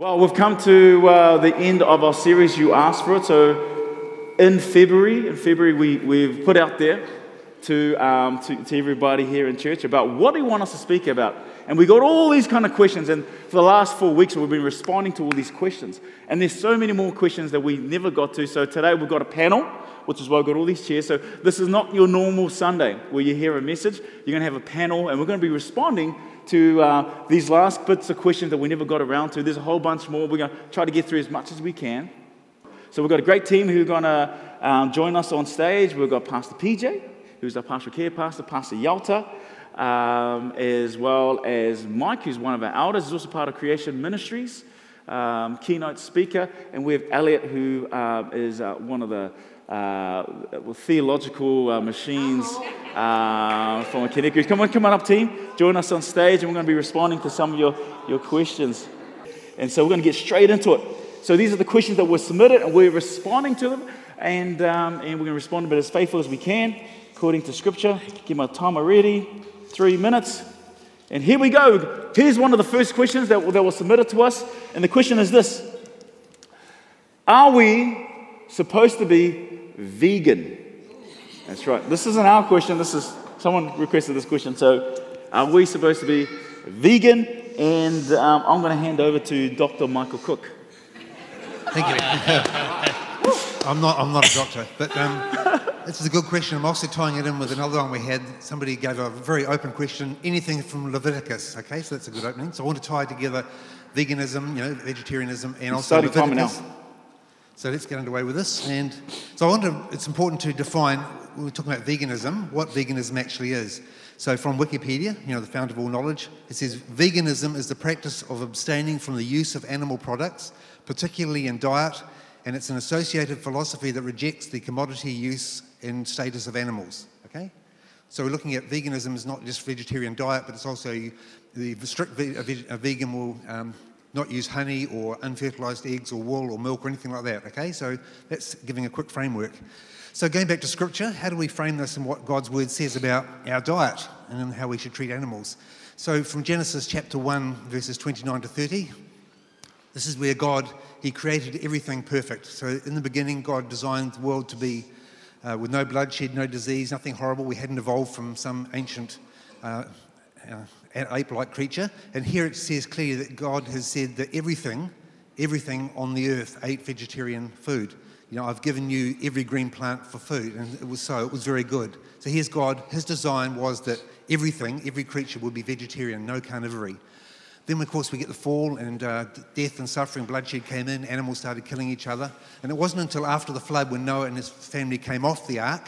Well, we've come to uh, the end of our series, You Asked for It. So, in February, in February, we, we've put out there to, um, to, to everybody here in church about what do you want us to speak about. And we got all these kind of questions. And for the last four weeks, we've been responding to all these questions. And there's so many more questions that we never got to. So, today we've got a panel, which is why I've got all these chairs. So, this is not your normal Sunday where you hear a message. You're going to have a panel, and we're going to be responding to uh, these last bits of questions that we never got around to. There's a whole bunch more. We're going to try to get through as much as we can. So we've got a great team who are going to um, join us on stage. We've got Pastor PJ, who's our pastoral care pastor, Pastor Yalta, um, as well as Mike, who's one of our elders, is also part of Creation Ministries, um, keynote speaker, and we have Elliot, who uh, is uh, one of the uh, theological uh, machines uh, from Connect Come on, come on up, team. Join us on stage, and we're going to be responding to some of your, your questions. And so we're going to get straight into it. So these are the questions that were submitted, and we're responding to them, and, um, and we're going to respond to it as faithful as we can, according to Scripture. Give my timer ready. Three minutes. And here we go. Here's one of the first questions that, that was submitted to us. And the question is this Are we supposed to be vegan? That's right. This isn't our question. This is someone requested this question. So, are we supposed to be vegan? And um, I'm going to hand over to Dr. Michael Cook. Thank you. I'm not. I'm not a doctor, but um, this is a good question. I'm also tying it in with another one we had. Somebody gave a very open question. Anything from Leviticus? Okay, so that's a good opening. So I want to tie together veganism, you know, vegetarianism, and also Leviticus. So let's get underway with this. And so I want to, it's important to define, we're talking about veganism, what veganism actually is. So from Wikipedia, you know, the fount of all knowledge, it says veganism is the practice of abstaining from the use of animal products, particularly in diet, and it's an associated philosophy that rejects the commodity use and status of animals. Okay? So we're looking at veganism is not just vegetarian diet, but it's also the strict a vegan will um, not use honey or unfertilized eggs or wool or milk or anything like that. Okay, so that's giving a quick framework. So, going back to scripture, how do we frame this and what God's word says about our diet and how we should treat animals? So, from Genesis chapter 1, verses 29 to 30, this is where God, He created everything perfect. So, in the beginning, God designed the world to be uh, with no bloodshed, no disease, nothing horrible. We hadn't evolved from some ancient uh, uh, ape like creature. And here it says clearly that God has said that everything, everything on the earth ate vegetarian food. You know, I've given you every green plant for food. And it was so, it was very good. So here's God. His design was that everything, every creature would be vegetarian, no carnivory. Then, of course, we get the fall and uh, death and suffering, bloodshed came in, animals started killing each other. And it wasn't until after the flood, when Noah and his family came off the ark,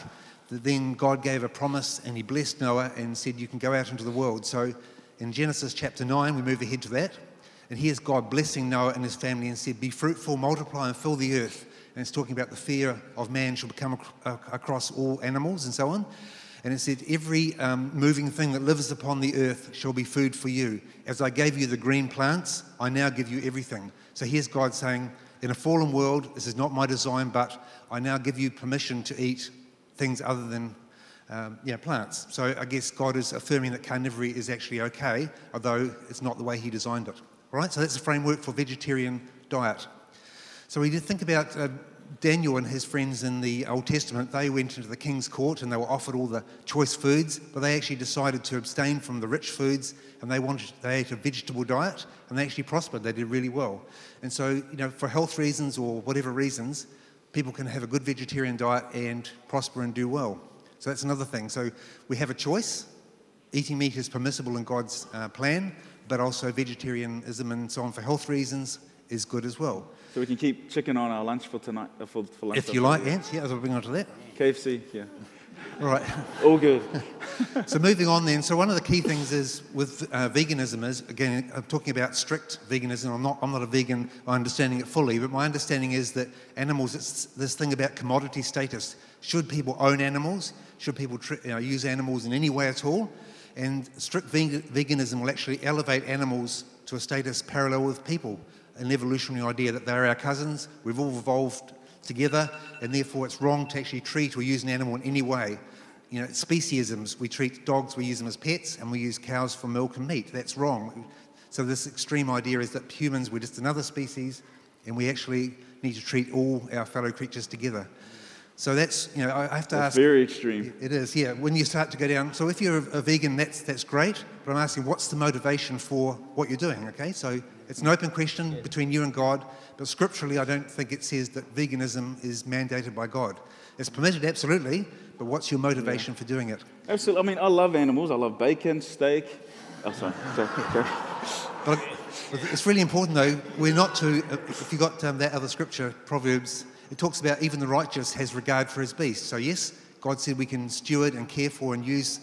that then God gave a promise and he blessed Noah and said, You can go out into the world. So in Genesis chapter 9, we move ahead to that. And here's God blessing Noah and his family and said, Be fruitful, multiply, and fill the earth. And it's talking about the fear of man shall come across all animals and so on. And it said, Every um, moving thing that lives upon the earth shall be food for you. As I gave you the green plants, I now give you everything. So here's God saying, In a fallen world, this is not my design, but I now give you permission to eat things other than um, yeah, plants. So I guess God is affirming that carnivory is actually okay, although it's not the way He designed it. All right, so that's the framework for vegetarian diet. So we think about uh, Daniel and his friends in the Old Testament. They went into the king's court and they were offered all the choice foods, but they actually decided to abstain from the rich foods and they wanted they ate a vegetable diet and they actually prospered. They did really well. And so, you know, for health reasons or whatever reasons, people can have a good vegetarian diet and prosper and do well. So that's another thing. So we have a choice. Eating meat is permissible in God's uh, plan, but also vegetarianism and so on for health reasons is good as well. So we can keep chicken on our lunch for tonight, uh, for, for lunch. If you like, yes, yeah, I'll bring on to that. KFC, yeah. All right. All good. so moving on then. So one of the key things is with uh, veganism is again I'm talking about strict veganism. I'm not I'm not a vegan. I'm understanding it fully, but my understanding is that animals. It's this thing about commodity status. Should people own animals? Should people you know, use animals in any way at all? And strict veganism will actually elevate animals to a status parallel with people. An evolutionary idea that they're our cousins. We've all evolved together, and therefore it's wrong to actually treat or use an animal in any way. You know, speciesisms, we treat dogs, we use them as pets, and we use cows for milk and meat. That's wrong. So this extreme idea is that humans, we're just another species, and we actually need to treat all our fellow creatures together. So that's, you know, I have to That's ask. very extreme. It is, yeah. When you start to go down, so if you're a, a vegan, that's that's great. But I'm asking, what's the motivation for what you're doing? Okay, so it's an open question between you and God. But scripturally, I don't think it says that veganism is mandated by God. It's permitted, absolutely. But what's your motivation for doing it? Absolutely. I mean, I love animals. I love bacon, steak. Oh, sorry. sorry. but it's really important, though. We're not to. If you got um, that other scripture, Proverbs, it talks about even the righteous has regard for his beast. So yes, God said we can steward and care for and use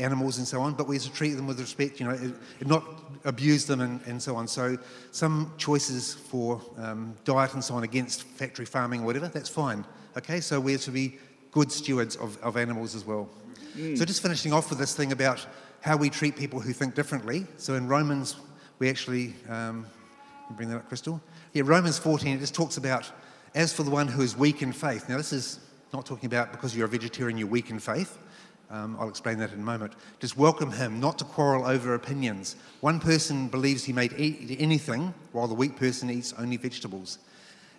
animals and so on, but we have to treat them with respect. You know, and not abuse them and, and so on. So some choices for um, diet and so on against factory farming or whatever, that's fine. Okay, so we're to be good stewards of, of animals as well. So just finishing off with this thing about how we treat people who think differently. So in Romans, we actually um, bring that up, Crystal. Yeah, Romans 14. It just talks about as for the one who is weak in faith. Now this is not talking about because you're a vegetarian you're weak in faith. Um, I'll explain that in a moment. Just welcome him, not to quarrel over opinions. One person believes he may eat anything, while the weak person eats only vegetables.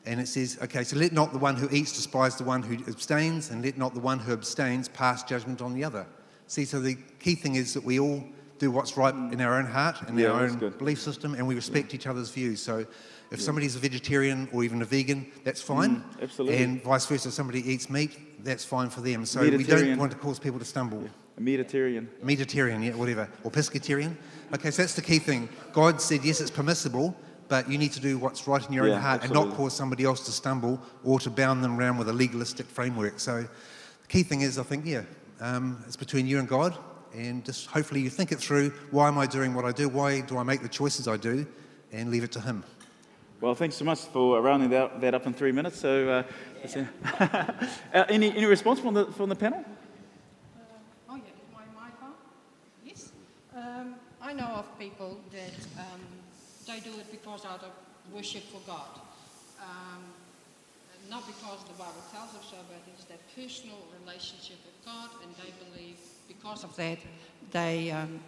And it says, okay, so let not the one who eats despise the one who abstains, and let not the one who abstains pass judgment on the other. See, so the key thing is that we all do what's right in our own heart and Yeah, our own good. belief system, and we respect each other's views. So if somebody's a vegetarian or even a vegan, that's fine. Mm, absolutely. And vice versa, if somebody eats meat, that's fine for them. So we don't want to cause people to stumble. A Mediterranean. Mediterranean, yeah, whatever, or pescatarian. Okay, so that's the key thing. God said, yes, it's permissible, but you need to do what's right in your Yeah, own heart and not cause somebody else to stumble or to bound them around with a legalistic framework. So the key thing is, I think, yeah, um, it's between you and God, and just hopefully you think it through. Why am I doing what I do? Why do I make the choices I do? And leave it to Him. Well, thanks so much for rounding that, that up in three minutes. So, uh, it. uh, any, any response from the, from the panel? Oh, yeah, my mic? Yes. Um, I know of people that um, they do it because out of worship for God. Um, not because the Bible tells them so, but it's their personal relationship with God, and they believe because of that they, um,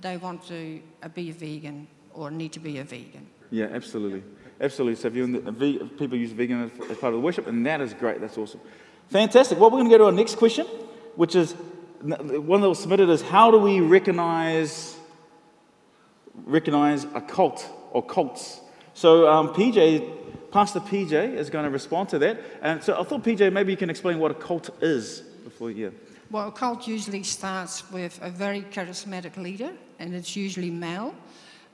they want to uh, be a vegan or need to be a vegan. Yeah, absolutely. Absolutely. So if, you're the, if people use vegan as, as part of the worship, and that is great. That's awesome. Fantastic. Well, we're going to go to our next question, which is one that was submitted is how do we recognize recognize a cult or cults? So um, PJ, Pastor PJ is going to respond to that. And so I thought PJ, maybe you can explain what a cult is before you. Well, a cult usually starts with a very charismatic leader, and it's usually male.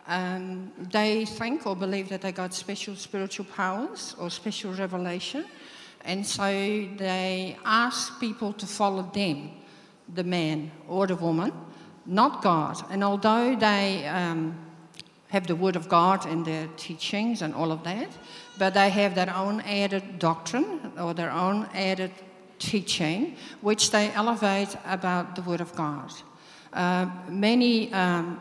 Um, they think or believe that they got special spiritual powers or special revelation, and so they ask people to follow them, the man or the woman, not God. And although they um, have the Word of God in their teachings and all of that, but they have their own added doctrine or their own added teaching, which they elevate about the Word of God. Uh, many um,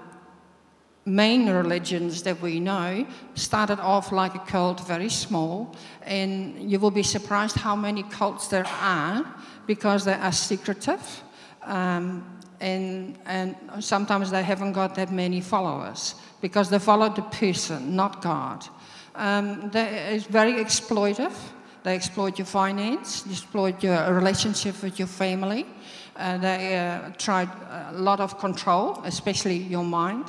main religions that we know started off like a cult, very small, and you will be surprised how many cults there are because they are secretive. Um, and, and sometimes they haven't got that many followers because they follow the person, not God. Um, they, it's very exploitive. They exploit your finance, they exploit your relationship with your family. Uh, they uh, try a lot of control, especially your mind.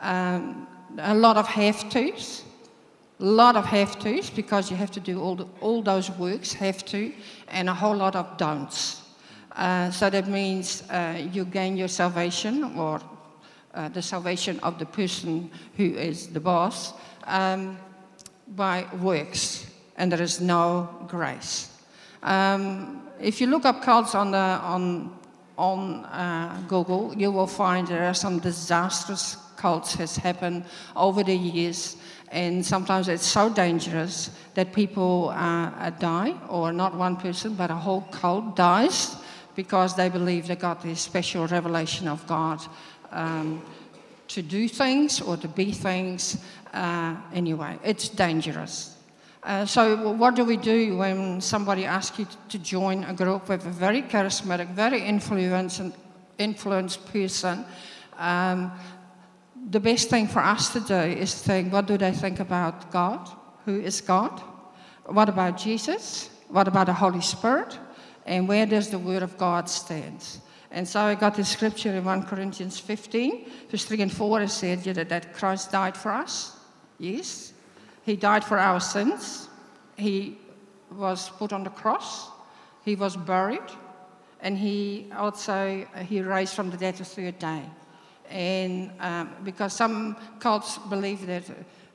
Um, a lot of have tos, a lot of have tos because you have to do all, the, all those works, have to, and a whole lot of don'ts. Uh, so that means uh, you gain your salvation or uh, the salvation of the person who is the boss um, by works, and there is no grace. Um, if you look up cults on, the, on, on uh, Google, you will find there are some disastrous cults has happened over the years, and sometimes it's so dangerous that people uh, die, or not one person, but a whole cult dies because they believe they got this special revelation of God um, to do things or to be things. Uh, anyway, it's dangerous. Uh, so, what do we do when somebody asks you to join a group with a very charismatic, very influenced, influenced person? Um, the best thing for us to do is to think what do they think about God? Who is God? What about Jesus? What about the Holy Spirit? And where does the Word of God stand? And so I got the scripture in 1 Corinthians 15, verse 3 and 4. It said know, that Christ died for us. Yes. He died for our sins. He was put on the cross. He was buried. And he also he raised from the dead the third day. And um, because some cults believe that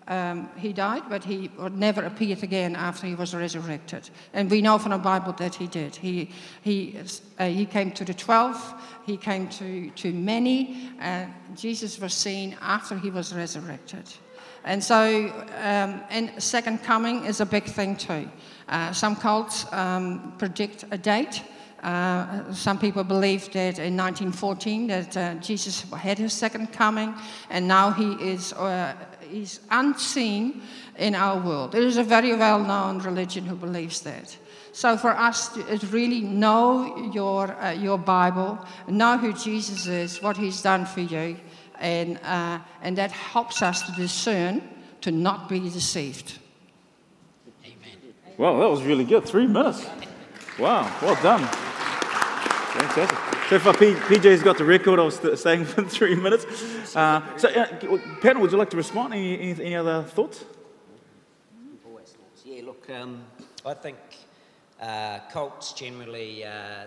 um, he died, but he would never appeared again after he was resurrected. And we know from the Bible that he did. He, he, uh, he came to the 12, he came to, to many. Uh, Jesus was seen after he was resurrected. And so, um, and second coming is a big thing too. Uh, some cults um, predict a date. Uh, some people believe that in 1914 that uh, Jesus had his second coming, and now he is uh, is unseen in our world. There is a very well-known religion who believes that. So for us to really know your uh, your Bible, know who Jesus is, what He's done for you, and uh, and that helps us to discern to not be deceived. Amen. Well, that was really good. Three minutes. Wow, well done. So far, P- PJ's got the record. I was staying for three minutes. Uh, so, uh, would you like to respond? Any, any, any other thoughts? Yeah, look, um, I think uh, cults generally, uh,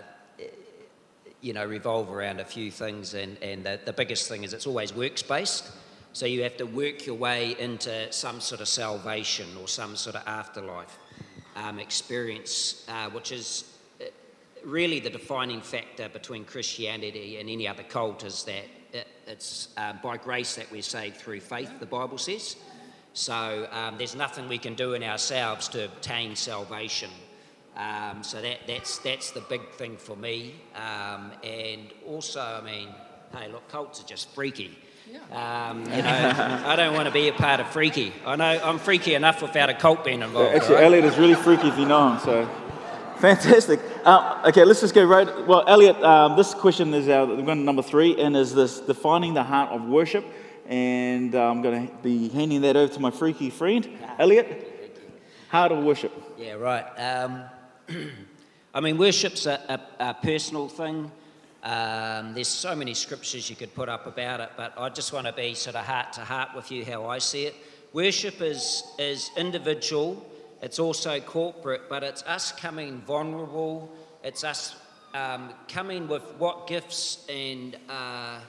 you know, revolve around a few things, and, and the, the biggest thing is it's always works based. So you have to work your way into some sort of salvation or some sort of afterlife um, experience, uh, which is uh, really the defining factor between Christianity and any other cult is that it, it's uh, by grace that we're saved through faith, the Bible says. So um, there's nothing we can do in ourselves to obtain salvation. Um, so that, that's, that's the big thing for me. Um, and also, I mean, hey, look, cults are just freaky. Um, you know, I don't want to be a part of freaky. I know I'm freaky enough without a cult being involved. Actually, right? Elliot is really freaky if you know him. So, fantastic. Uh, okay, let's just go right. Well, Elliot, um, this question is our we're going to number three, and is this defining the heart of worship? And uh, I'm going to be handing that over to my freaky friend, Elliot. Heart of worship. Yeah, right. Um, I mean, worship's a, a, a personal thing. Um, there's so many scriptures you could put up about it, but I just want to be sort of heart to heart with you how I see it. Worship is, is individual, it's also corporate, but it's us coming vulnerable, it's us um, coming with what gifts and uh,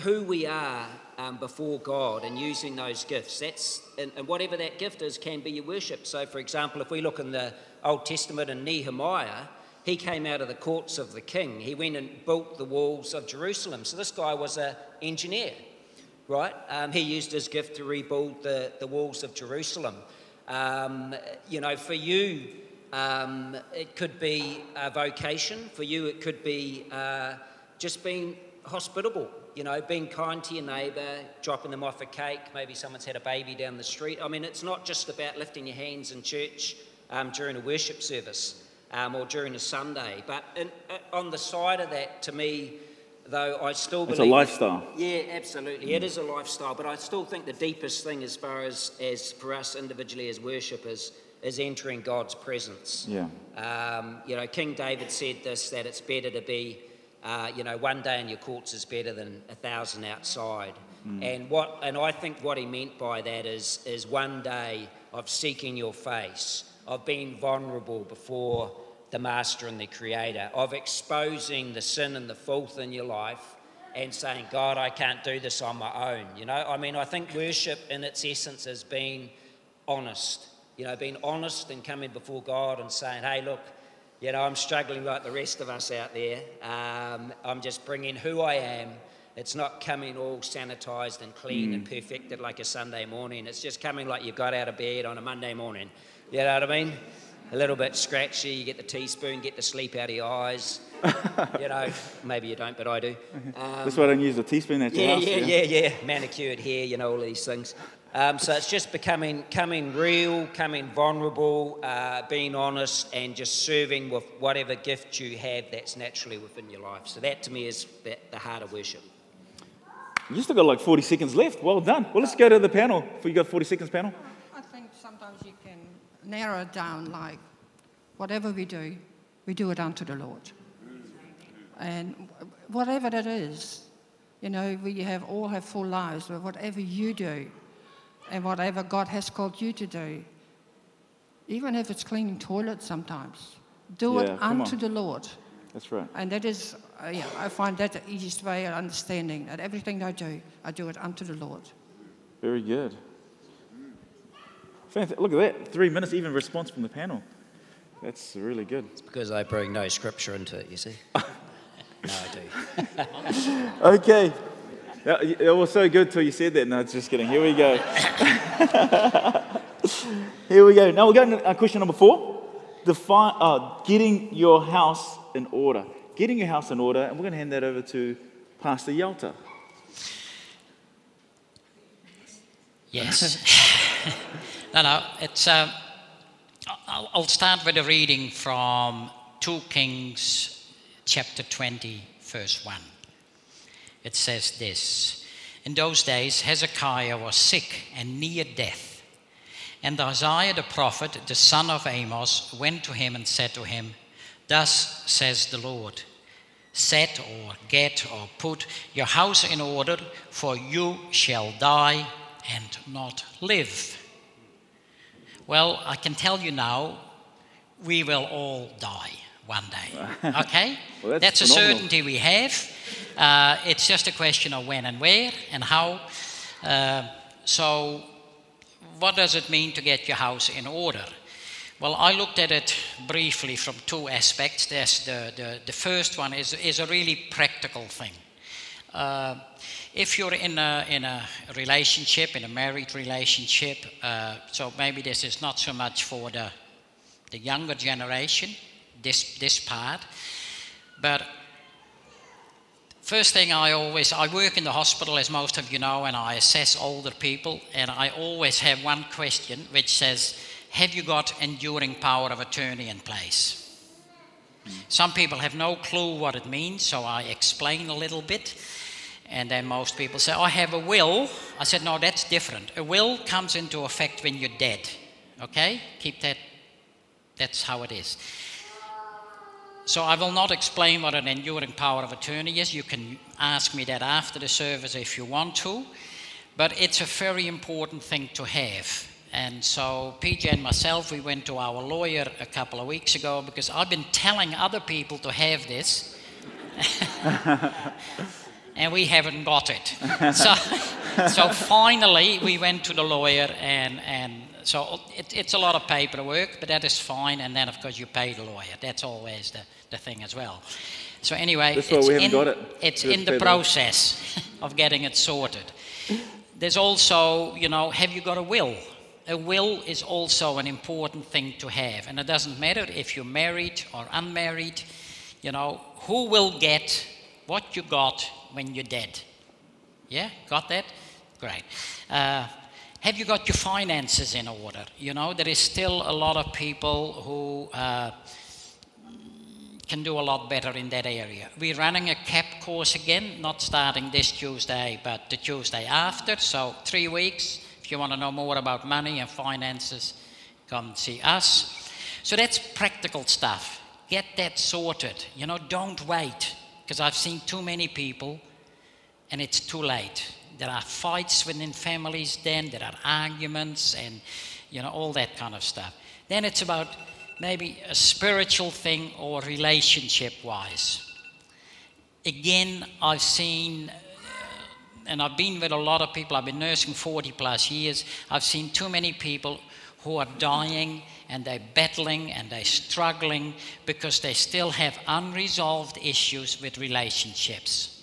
who we are um, before God and using those gifts. That's and, and, whatever that gift is can be your worship. So, for example, if we look in the Old Testament in Nehemiah, he came out of the courts of the king. He went and built the walls of Jerusalem. So this guy was an engineer, right? Um, he used his gift to rebuild the, the walls of Jerusalem. Um, you know, for you, um, it could be a vocation. For you, it could be uh, just being hospitable, you know, being kind to your neighbour, dropping them off a cake. Maybe someone's had a baby down the street. I mean, it's not just about lifting your hands in church um, during a worship service um, or during a Sunday. But in, uh, on the side of that, to me, though, I still believe. It's a lifestyle. Yeah, absolutely. Mm. It is a lifestyle. But I still think the deepest thing, as far as, as for us individually as worshippers, is entering God's presence. Yeah. Um, you know, King David said this that it's better to be, uh, you know, one day in your courts is better than a thousand outside. Mm. And what, and I think what he meant by that is, is one day of seeking your face of being vulnerable before the Master and the Creator, of exposing the sin and the filth in your life and saying, God, I can't do this on my own. You know, I mean, I think worship in its essence is being honest, you know, being honest and coming before God and saying, hey, look, you know, I'm struggling like the rest of us out there. Um, I'm just bringing who I am. It's not coming all sanitized and clean mm. and perfected like a Sunday morning. It's just coming like you got out of bed on a Monday morning you know what I mean? A little bit scratchy, you get the teaspoon, get the sleep out of your eyes. you know, maybe you don't, but I do. Um, That's why I don't use the teaspoon at yeah, house, yeah, yeah, yeah, Manicured hair, you know, all these things. Um, so it's just becoming, coming real, coming vulnerable, uh, being honest, and just serving with whatever gift you have that's naturally within your life. So that to me is the, the heart of worship. You still got like 40 seconds left. Well done. Well, let's go to the panel. For you got 40 seconds panel. I think sometimes you can narrow it down like whatever we do, we do it unto the Lord. And whatever that is, you know, we have all have full lives, but whatever you do and whatever God has called you to do, even if it's cleaning toilets sometimes, do Yeah, it unto on. the Lord. That's right. And that is, uh, yeah, I find that the easiest way of understanding that everything I do, I do it unto the Lord. Very good. Fantastic. Look at that. Three minutes, even response from the panel. That's really good. It's because I bring no scripture into it, you see. no, I do. Okay. That- It was so good till you said that. No, it's just kidding. Here we go. Here we go. Now we're going to uh, question number four. Define, uh, getting your house in order. Getting your house in order, and we're going to hand that over to Pastor Yalta. Yes. no, no, it's. Um, I'll, I'll start with a reading from 2 Kings chapter 20, verse 1. It says this In those days, Hezekiah was sick and near death. And Isaiah the prophet, the son of Amos, went to him and said to him, Thus says the Lord Set or get or put your house in order, for you shall die and not live. Well, I can tell you now, we will all die one day. Okay? Well, that's a certainty we have. Uh, it's just a question of when and where and how. Uh, so, what does it mean to get your house in order? Well, I looked at it briefly from two aspects. There's the, the, the first one is, is a really practical thing. Uh, if you're in a, in a relationship, in a married relationship, uh, so maybe this is not so much for the, the younger generation, this, this part, but first thing I always, I work in the hospital, as most of you know, and I assess older people, and I always have one question which says, Have you got enduring power of attorney in place? Hmm. Some people have no clue what it means, so I explain a little bit. And then most people say, I have a will. I said, No, that's different. A will comes into effect when you're dead. Okay? Keep that, that's how it is. So I will not explain what an enduring power of attorney is. You can ask me that after the service if you want to. But it's a very important thing to have. And so PJ and myself, we went to our lawyer a couple of weeks ago because I've been telling other people to have this. and we haven't got it. so, so finally, we went to the lawyer, and, and so it, it's a lot of paperwork, but that is fine. And then, of course, you pay the lawyer. That's always the, the thing as well. So anyway, That's it's in, it. It's in the the- process of getting it sorted. There's also, you know, have you got a will? A will is also an important thing to have, and it doesn't matter if you're married or unmarried. You know, who will get what you got when you're dead? Yeah, got that? Great. Uh, have you got your finances in order? You know, there is still a lot of people who uh, can do a lot better in that area. We're running a CAP course again, not starting this Tuesday, but the Tuesday after. So, three weeks. If you want to know more about money and finances, come see us. So, that's practical stuff. Get that sorted. You know, don't wait, because I've seen too many people and it's too late. There are fights within families then, there are arguments and you know all that kind of stuff. Then it's about maybe a spiritual thing or relationship wise. Again, I've seen uh, and I've been with a lot of people, I've been nursing 40 plus years. I've seen too many people who are dying and they're battling and they're struggling because they still have unresolved issues with relationships.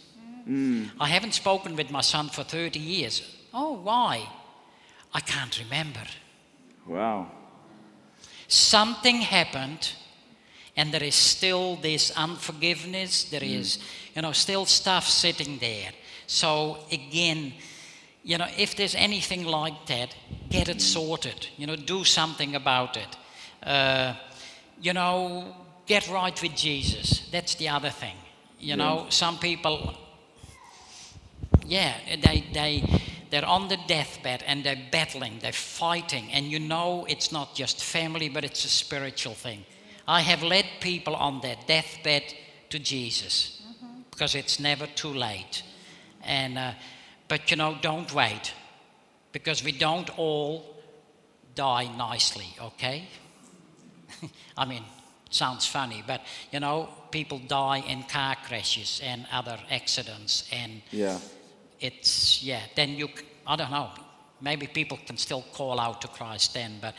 Mm. I haven't spoken with my son for 30 years. Oh, why? I can't remember. Wow. Something happened, and there is still this unforgiveness, there mm. is, you know, still stuff sitting there. So, again, you know, if there's anything like that, get it mm. sorted. You know, do something about it. Uh, you know, get right with Jesus. That's the other thing. You know, some people yeah, they, they, they're on the deathbed and they're battling, they're fighting, and you know it's not just family, but it's a spiritual thing. I have led people on their deathbed to Jesus because it's never too late. And, uh, but you know, don't wait because we don't all die nicely, okay? I mean, sounds funny, but you know, people die in car crashes and other accidents, and Yeah. It's yeah. Then you, I don't know. Maybe people can still call out to Christ then, but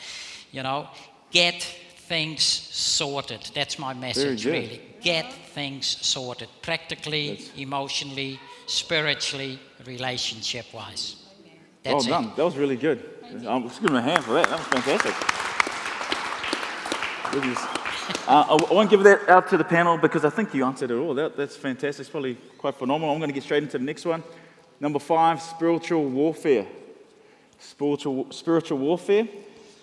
you know, get things sorted. That's my message, really. Get things sorted, practically, emotionally, spiritually, relationship-wise. Well That's it. done. That was really good. Let's give him a hand for that. That was fantastic. Uh, I I won't give that out to the panel because I think you answered it all. That, that's fantastic. It's probably quite phenomenal. I'm going to get straight into the next one. Number five, spiritual warfare. Spiritual, spiritual warfare.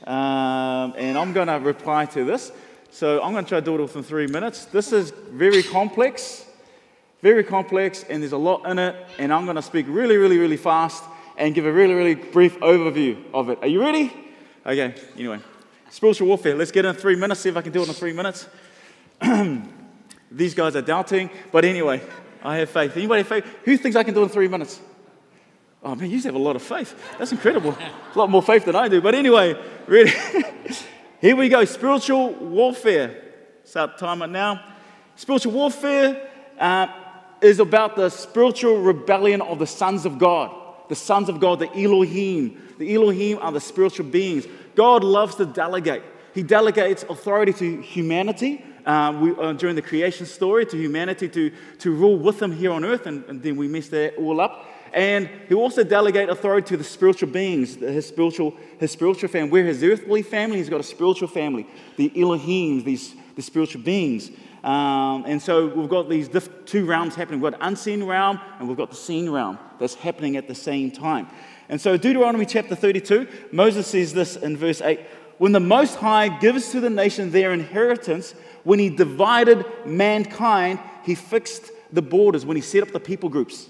Um, and I'm going to reply to this. So I'm going to try to do it within three minutes. This is very complex very complex and there's a lot in it and i'm going to speak really really really fast and give a really really brief overview of it are you ready okay anyway spiritual warfare let's get in three minutes see if i can do it in three minutes these guys are doubting but anyway i have faith. Anybody have faith? Who thinks i can do it in three minutes? Oh man you have a lot of faith. That's incredible. A lot more faith than i do. But anyway ready here we go. Spiritual warfare. Start the timer now. Spiritual warfare uh, is about the spiritual rebellion of the sons of God. The sons of God, the Elohim. The Elohim are the spiritual beings. God loves to delegate. He delegates authority to humanity uh, we, uh, during the creation story, to humanity to, to rule with Him here on earth, and, and then we mess that all up. And He also delegates authority to the spiritual beings, his spiritual, his spiritual family. We're His earthly family, He's got a spiritual family. The Elohim, these the spiritual beings. Um, and so we've got these diff- two realms happening. We've got unseen realm and we've got the seen realm that's happening at the same time. And so Deuteronomy chapter 32, Moses says this in verse 8 When the Most High gives to the nation their inheritance, when he divided mankind, he fixed the borders, when he set up the people groups.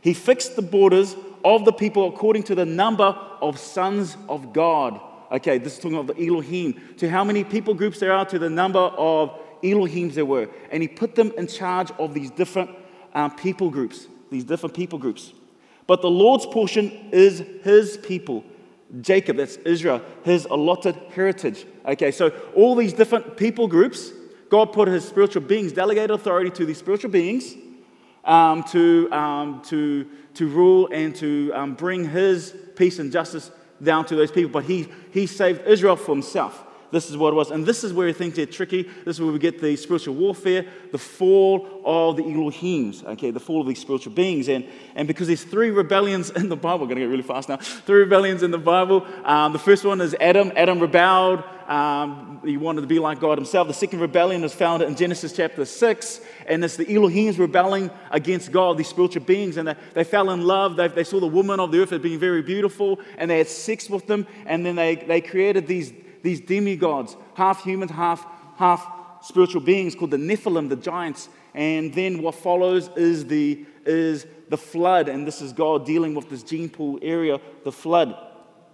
He fixed the borders of the people according to the number of sons of God. Okay, this is talking about the Elohim. To how many people groups there are, to the number of Elohims there were. And he put them in charge of these different um, people groups, these different people groups. But the Lord's portion is his people. Jacob, that's Israel, his allotted heritage. Okay, so all these different people groups, God put his spiritual beings, delegated authority to these spiritual beings um, to, um, to, to rule and to um, bring his peace and justice down to those people. But he, he saved Israel for himself. This is what it was. And this is where things get tricky. This is where we get the spiritual warfare, the fall of the Elohims, okay, the fall of these spiritual beings. And, and because there's three rebellions in the Bible, I'm going to get really fast now. Three rebellions in the Bible. Um, the first one is Adam. Adam rebelled. Um, he wanted to be like God himself. The second rebellion is found in Genesis chapter 6. And it's the Elohims rebelling against God, these spiritual beings. And they, they fell in love. They, they saw the woman of the earth as being very beautiful. And they had sex with them. And then they, they created these these demigods, half human, half, half spiritual beings called the Nephilim, the giants. And then what follows is the, is the flood. And this is God dealing with this gene pool area, the flood.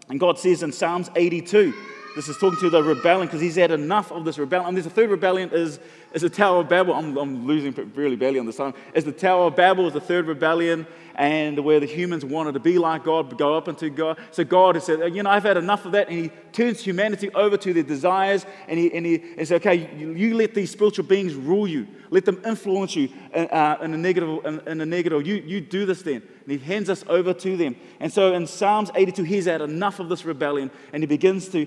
And God says in Psalms 82, this is talking to the rebellion because he's had enough of this rebellion. And there's a third rebellion is, is the Tower of Babel. I'm, I'm losing really badly on this time. Is the Tower of Babel is the third rebellion and where the humans wanted to be like God, go up into God. So God has said, you know, I've had enough of that. And he turns humanity over to their desires. And he, and he and says, okay, you, you let these spiritual beings rule you. Let them influence you uh, in a negative, in, in a negative. You, you do this then. And he hands us over to them. And so in Psalms 82, he's had enough of this rebellion. And he begins to,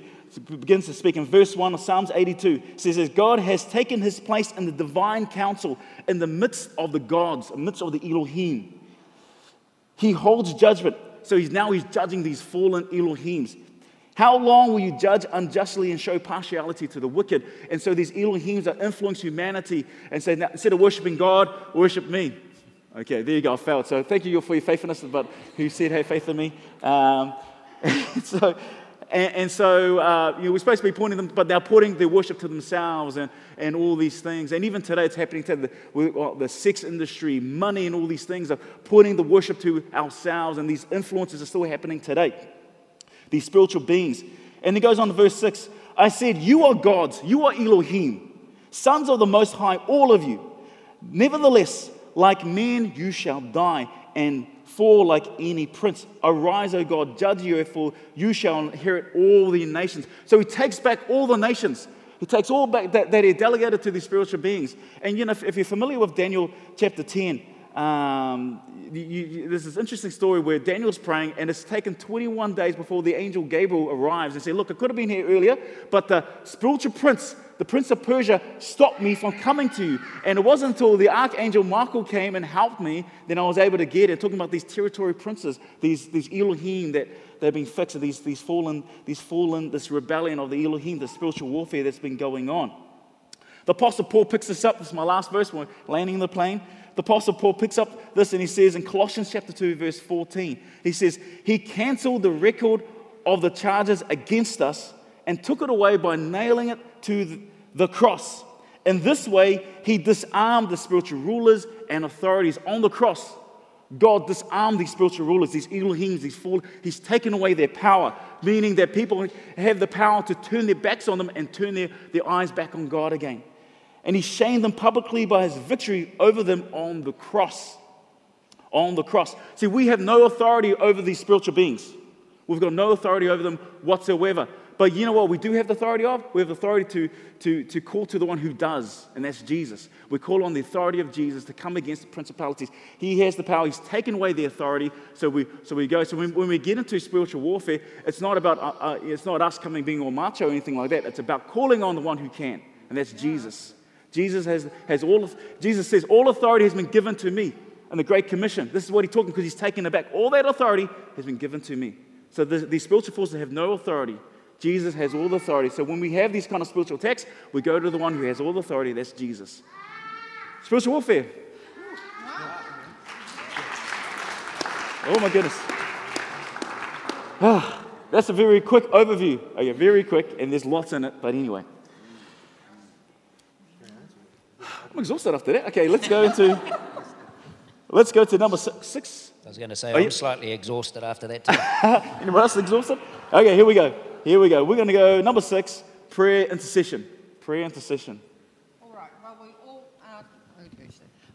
begins to speak. In verse 1 of Psalms 82, it says, God has taken his place in the divine council in the midst of the gods, amidst of the Elohim. He holds judgment. So he's now he's judging these fallen Elohims. How long will you judge unjustly and show partiality to the wicked? And so these Elohims that influence humanity and say, now, instead of worshiping God, worship me. Okay, there you go. I failed. So thank you for your faithfulness, but who said, hey, faith in me? Um, so, And, and so uh, you know, we're supposed to be pointing them, but they're putting their worship to themselves and, and all these things. And even today, it's happening to the, the sex industry, money, and all these things are putting the worship to ourselves. And these influences are still happening today. These spiritual beings. And he goes on to verse 6 I said, You are gods, you are Elohim, sons of the Most High, all of you. Nevertheless, like men, you shall die, and fall like any prince. Arise, O God, judge you, for you shall inherit all the nations. So he takes back all the nations. He takes all back that, that he delegated to these spiritual beings. And you know, if, if you're familiar with Daniel chapter 10, um, you, you, there's this interesting story where Daniel's praying, and it's taken 21 days before the angel Gabriel arrives and says, Look, I could have been here earlier, but the spiritual prince, the prince of Persia, stopped me from coming to you. And it wasn't until the archangel Michael came and helped me, then I was able to get it. Talking about these territory princes, these, these Elohim that they've been fixed, these, these fallen, these fallen, this rebellion of the Elohim, the spiritual warfare that's been going on. The Apostle Paul picks this up. This is my last verse. We're landing in the plane the Apostle Paul picks up this and he says in Colossians chapter 2, verse 14, he says, He canceled the record of the charges against us and took it away by nailing it to the cross. In this way, he disarmed the spiritual rulers and authorities on the cross. God disarmed these spiritual rulers, these Elohims, these fall. He's taken away their power, meaning that people have the power to turn their backs on them and turn their, their eyes back on God again and he shamed them publicly by his victory over them on the cross. On the cross. See, we have no authority over these spiritual beings. We've got no authority over them whatsoever. But you know what we do have the authority of? We have the authority to, to, to call to the one who does, and that's Jesus. We call on the authority of Jesus to come against the principalities. He has the power, He's taken away the authority, so we, so we go. So when, when we get into spiritual warfare, it's not about uh, uh, it's not us coming being all macho or anything like that. It's about calling on the one who can, and that's Jesus. Jesus has, has all Jesus says, All authority has been given to me. And the Great Commission, this is what he's talking because he's taken it back. All that authority has been given to me. So the, these spiritual forces have no authority. Jesus has all the authority. So when we have these kind of spiritual texts, we go to the one who has all the authority, that's Jesus. Spiritual warfare. Oh my goodness. Ah, that's a very quick overview. Okay, very quick, and there's lots in it, but anyway. I'm exhausted after that. Okay, let's go into let's go to number six. I was going to say Are I'm you? slightly exhausted after that too. Anyone else exhausted? Okay, here we go. Here we go. We're going to go number six: prayer intercession. Prayer intercession. All right. Well, we all are,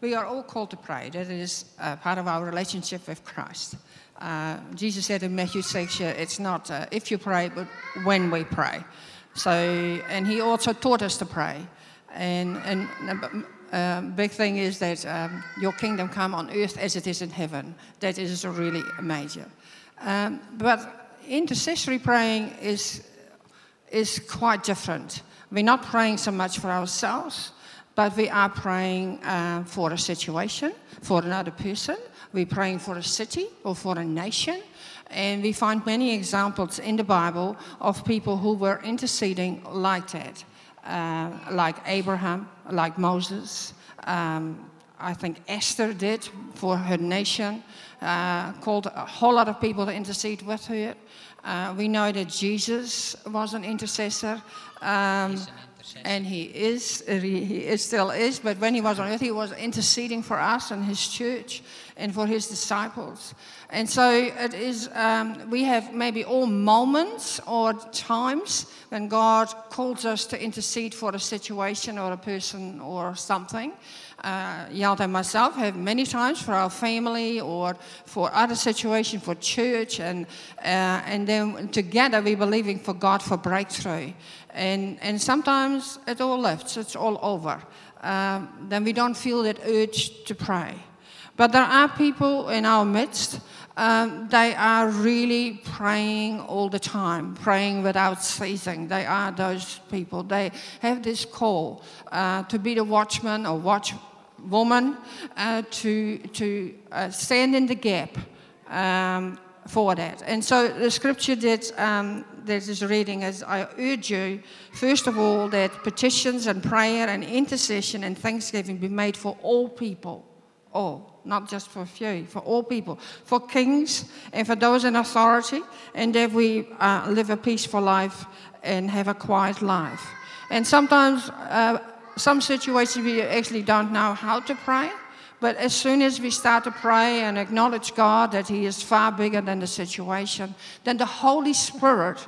we are all called to pray. That is uh, part of our relationship with Christ. Uh, Jesus said in Matthew 6, it's not uh, if you pray, but when we pray. So, and he also taught us to pray. And, and uh, big thing is that um, your kingdom come on earth as it is in heaven. That is really major. Um, but intercessory praying is, is quite different. We're not praying so much for ourselves, but we are praying uh, for a situation, for another person. We're praying for a city or for a nation. And we find many examples in the Bible of people who were interceding like that like Abraham, like Moses. Um, I think Esther did for her nation, uh, called a whole lot of people to intercede with her. Uh, we know that Jesus was an intercessor. Um, and he is, he is, still is, but when he was on earth, he was interceding for us and his church and for his disciples. And so it is, um, we have maybe all moments or times when God calls us to intercede for a situation or a person or something. Uh, Yalt and myself have many times for our family or for other situations, for church, and, uh, and then together we're believing for God for breakthrough. And, and sometimes it all lifts, it's all over. Um, then we don't feel that urge to pray. But there are people in our midst, um, they are really praying all the time, praying without ceasing. They are those people. They have this call uh, to be the watchman or watchwoman, uh, to, to uh, stand in the gap um, for that. And so the scripture that um, that is reading is I urge you, first of all, that petitions and prayer and intercession and thanksgiving be made for all people. all, not just for a few, for all people, for kings and for those in authority, and that we uh, live a peaceful life and have a quiet life. And sometimes, uh, some situations we actually don't know how to pray. But as soon as we start to pray and acknowledge God that He is far bigger than the situation, then the Holy Spirit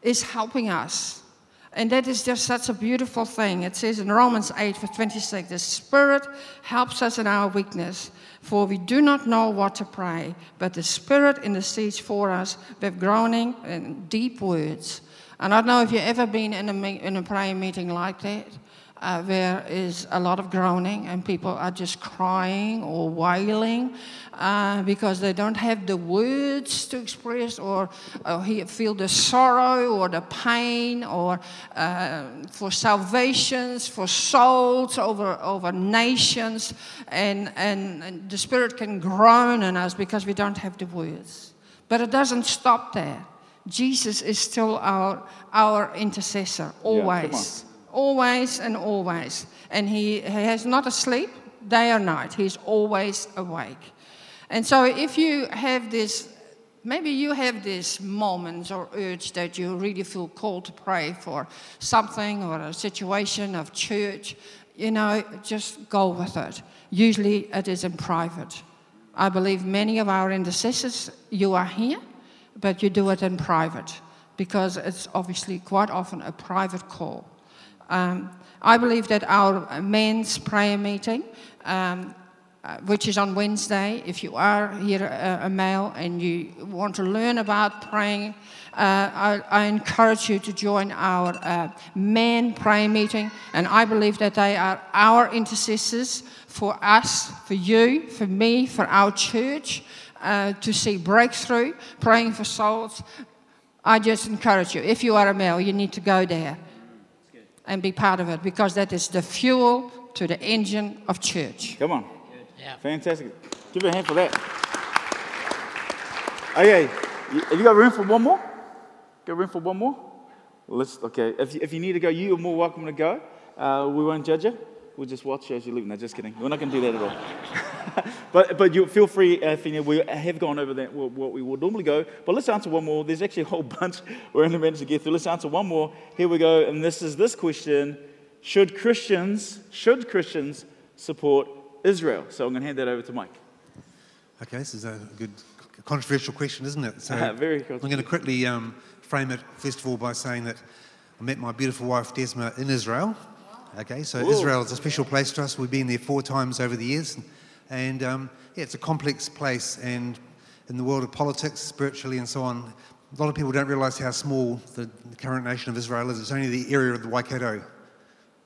is helping us. And that is just such a beautiful thing. It says in Romans 8, verse 26, the Spirit helps us in our weakness, for we do not know what to pray, but the Spirit intercedes for us with groaning and deep words. And I don't know if you've ever been in a, in a prayer meeting like that uh, there is a lot of groaning and people are just crying or wailing uh, because they don't have the words to express or, or feel the sorrow or the pain or uh, for salvations, for souls over, over nations. And, and, and the Spirit can groan in us because we don't have the words. But it doesn't stop there. Jesus is still our, our intercessor, always. Yeah, always and always. And he, he has not a sleep day or night, he's always awake. And so if you have this, maybe you have this moments or urge that you really feel called to pray for something or a situation of church, you know, just go with it. Usually it is in private. I believe many of our intercessors, you are here, but you do it in private because it's obviously quite often a private call. Um, I believe that our men's prayer meeting, um, uh, which is on Wednesday, if you are here a, uh, a male and you want to learn about praying, uh, I, I, encourage you to join our uh, men prayer meeting. And I believe that they are our intercessors for us, for you, for me, for our church, uh, to see breakthrough, praying for souls. I just encourage you. If you are a male, you need to go there and be part of it because that is the fuel to the engine of church. Come on. Yeah. Fantastic. Give a hand for that. Okay, have you got room for one more? Got room for one more? Let's, okay, if, if you need to go, you are more welcome to go. Uh, we won't judge you. We'll just watch you as you leave. No, just kidding. We're not going to do that at all. but but you feel free, uh, Fina. We have gone over that what we would normally go. But let's answer one more. There's actually a whole bunch we're only managed to get through. Let's answer one more. Here we go. And this is this question: Should Christians should Christians support Israel? So I'm going to hand that over to Mike. Okay, this is a good controversial question, isn't it? So uh, very. I'm going to quickly um, frame it first of all by saying that I met my beautiful wife Desma in Israel. Okay, so Ooh. Israel is a special place to us. We've been there four times over the years. And um, yeah, it's a complex place. And in the world of politics, spiritually, and so on, a lot of people don't realize how small the, the current nation of Israel is. It's only the area of the Waikato.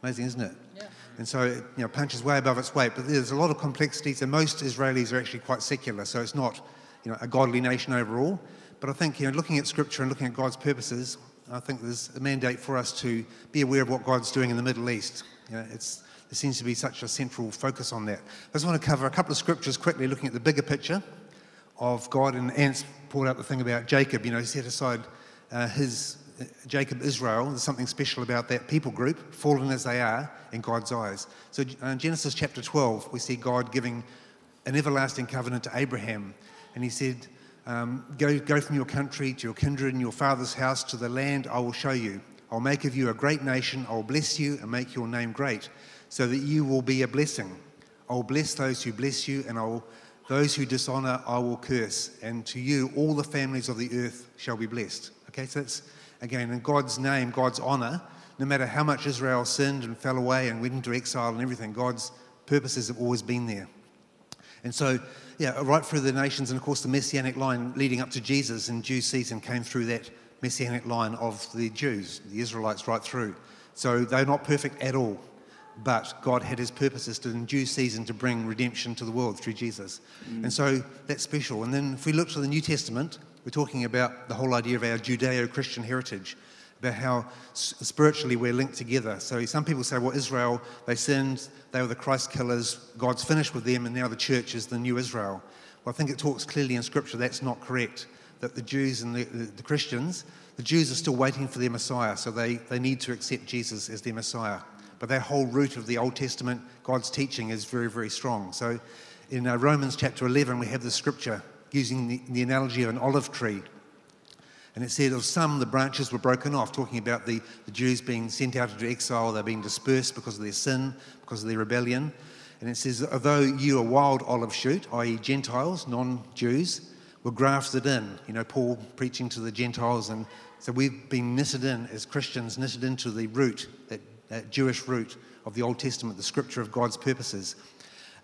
Amazing, isn't it? Yeah. And so it you know, punches way above its weight. But there's a lot of complexities, and most Israelis are actually quite secular. So it's not you know, a godly nation overall. But I think you know, looking at Scripture and looking at God's purposes, I think there's a mandate for us to be aware of what God's doing in the Middle East. You know, there seems to be such a central focus on that. I just want to cover a couple of scriptures quickly, looking at the bigger picture of God. And Ants pulled out the thing about Jacob. You know, he set aside uh, his uh, Jacob Israel. There's something special about that people group, fallen as they are in God's eyes. So in uh, Genesis chapter 12, we see God giving an everlasting covenant to Abraham. And he said, um, go, go from your country to your kindred and your father's house to the land I will show you. I'll make of you a great nation. I will bless you and make your name great, so that you will be a blessing. I will bless those who bless you, and I will, those who dishonor I will curse. And to you, all the families of the earth shall be blessed. Okay, so that's again in God's name, God's honor. No matter how much Israel sinned and fell away and went into exile and everything, God's purposes have always been there. And so yeah, right through the nations, and of course, the messianic line leading up to Jesus in due season came through that messianic line of the Jews, the Israelites, right through. So they're not perfect at all, but God had his purposes to, in due season to bring redemption to the world through Jesus. Mm. And so that's special. And then if we look to the New Testament, we're talking about the whole idea of our Judeo Christian heritage about how spiritually we're linked together. So some people say, well, Israel, they sinned, they were the Christ killers, God's finished with them, and now the church is the new Israel. Well, I think it talks clearly in Scripture that's not correct. That the Jews and the, the, the Christians, the Jews are still waiting for their Messiah, so they, they need to accept Jesus as their Messiah. But that whole root of the Old Testament, God's teaching, is very, very strong. So In uh, Romans chapter 11, we have the scripture using the, the analogy of an olive tree. And it said of some, the branches were broken off, talking about the, the Jews being sent out into exile, they're being dispersed because of their sin, because of their rebellion. And it says, although you, a wild olive shoot, i.e., Gentiles, non Jews, were grafted in. You know, Paul preaching to the Gentiles. And so we've been knitted in, as Christians, knitted into the root, that, that Jewish root of the Old Testament, the scripture of God's purposes.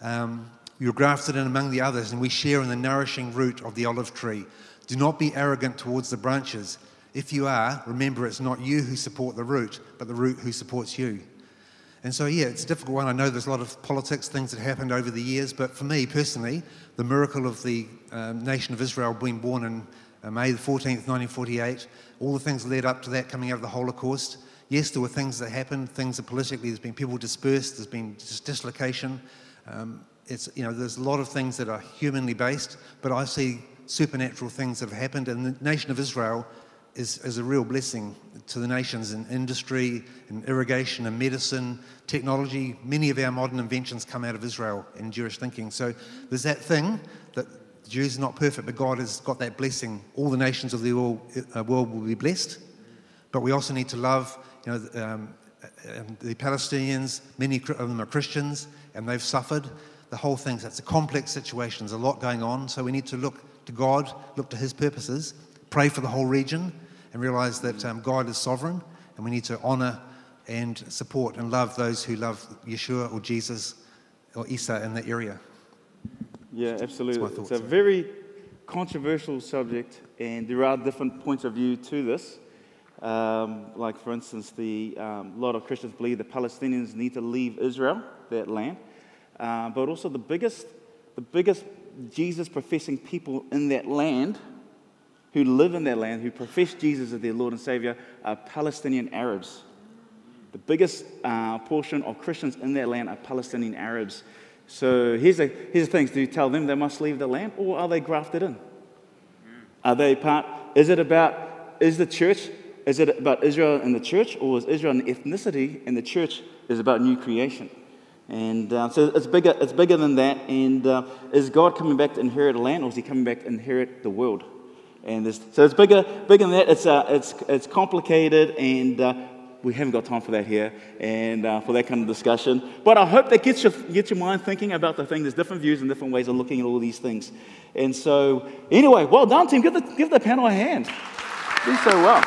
Um, you're grafted in among the others, and we share in the nourishing root of the olive tree. Do not be arrogant towards the branches. If you are, remember it's not you who support the root, but the root who supports you. And so, yeah, it's a difficult one. I know there's a lot of politics, things that happened over the years, but for me personally, the miracle of the um, nation of Israel being born in uh, May the 14th, 1948, all the things led up to that coming out of the Holocaust. Yes, there were things that happened, things that politically, there's been people dispersed, there's been dislocation. Um, it's, you know, there's a lot of things that are humanly based, but I see supernatural things that have happened, and the nation of Israel is, is a real blessing to the nations in industry, in irrigation, in medicine, technology. Many of our modern inventions come out of Israel in Jewish thinking. So there's that thing that Jews are not perfect, but God has got that blessing. All the nations of the world, uh, will be blessed, but we also need to love. You know, um, the Palestinians, many of them are Christians, and they've suffered the whole thing. So it's a complex situation. There's a lot going on. So we need to look to God, look to His purposes, pray for the whole region, and realize that um, God is sovereign, and we need to honor and support and love those who love Yeshua or Jesus or Isa in that area. Yeah, absolutely. It's a very controversial subject, and there are different points of view to this. Um, like, for instance, the, um, a lot of Christians believe the Palestinians need to leave Israel, that land. Uh, but also the biggest, the biggest Jesus professing people in that land who live in that land, who profess Jesus as their Lord and Savior, are Palestinian Arabs. The biggest uh, portion of Christians in that land are Palestinian Arabs. So here's the, here's the thing do you tell them they must leave the land, or are they grafted in? Are they part? Is it about, is the church, is it about Israel and the church, or is Israel an ethnicity and the church is about new creation? And uh, so it's bigger, it's bigger than that. And uh, is God coming back to inherit a land or is he coming back to inherit the world? And so it's bigger, bigger than that. It's, uh, it's, it's complicated and uh, we haven't got time for that here and uh, for that kind of discussion. But I hope that gets your, gets your mind thinking about the thing. There's different views and different ways of looking at all these things. And so, anyway, well done, team. Give the, give the panel a hand. Do so well.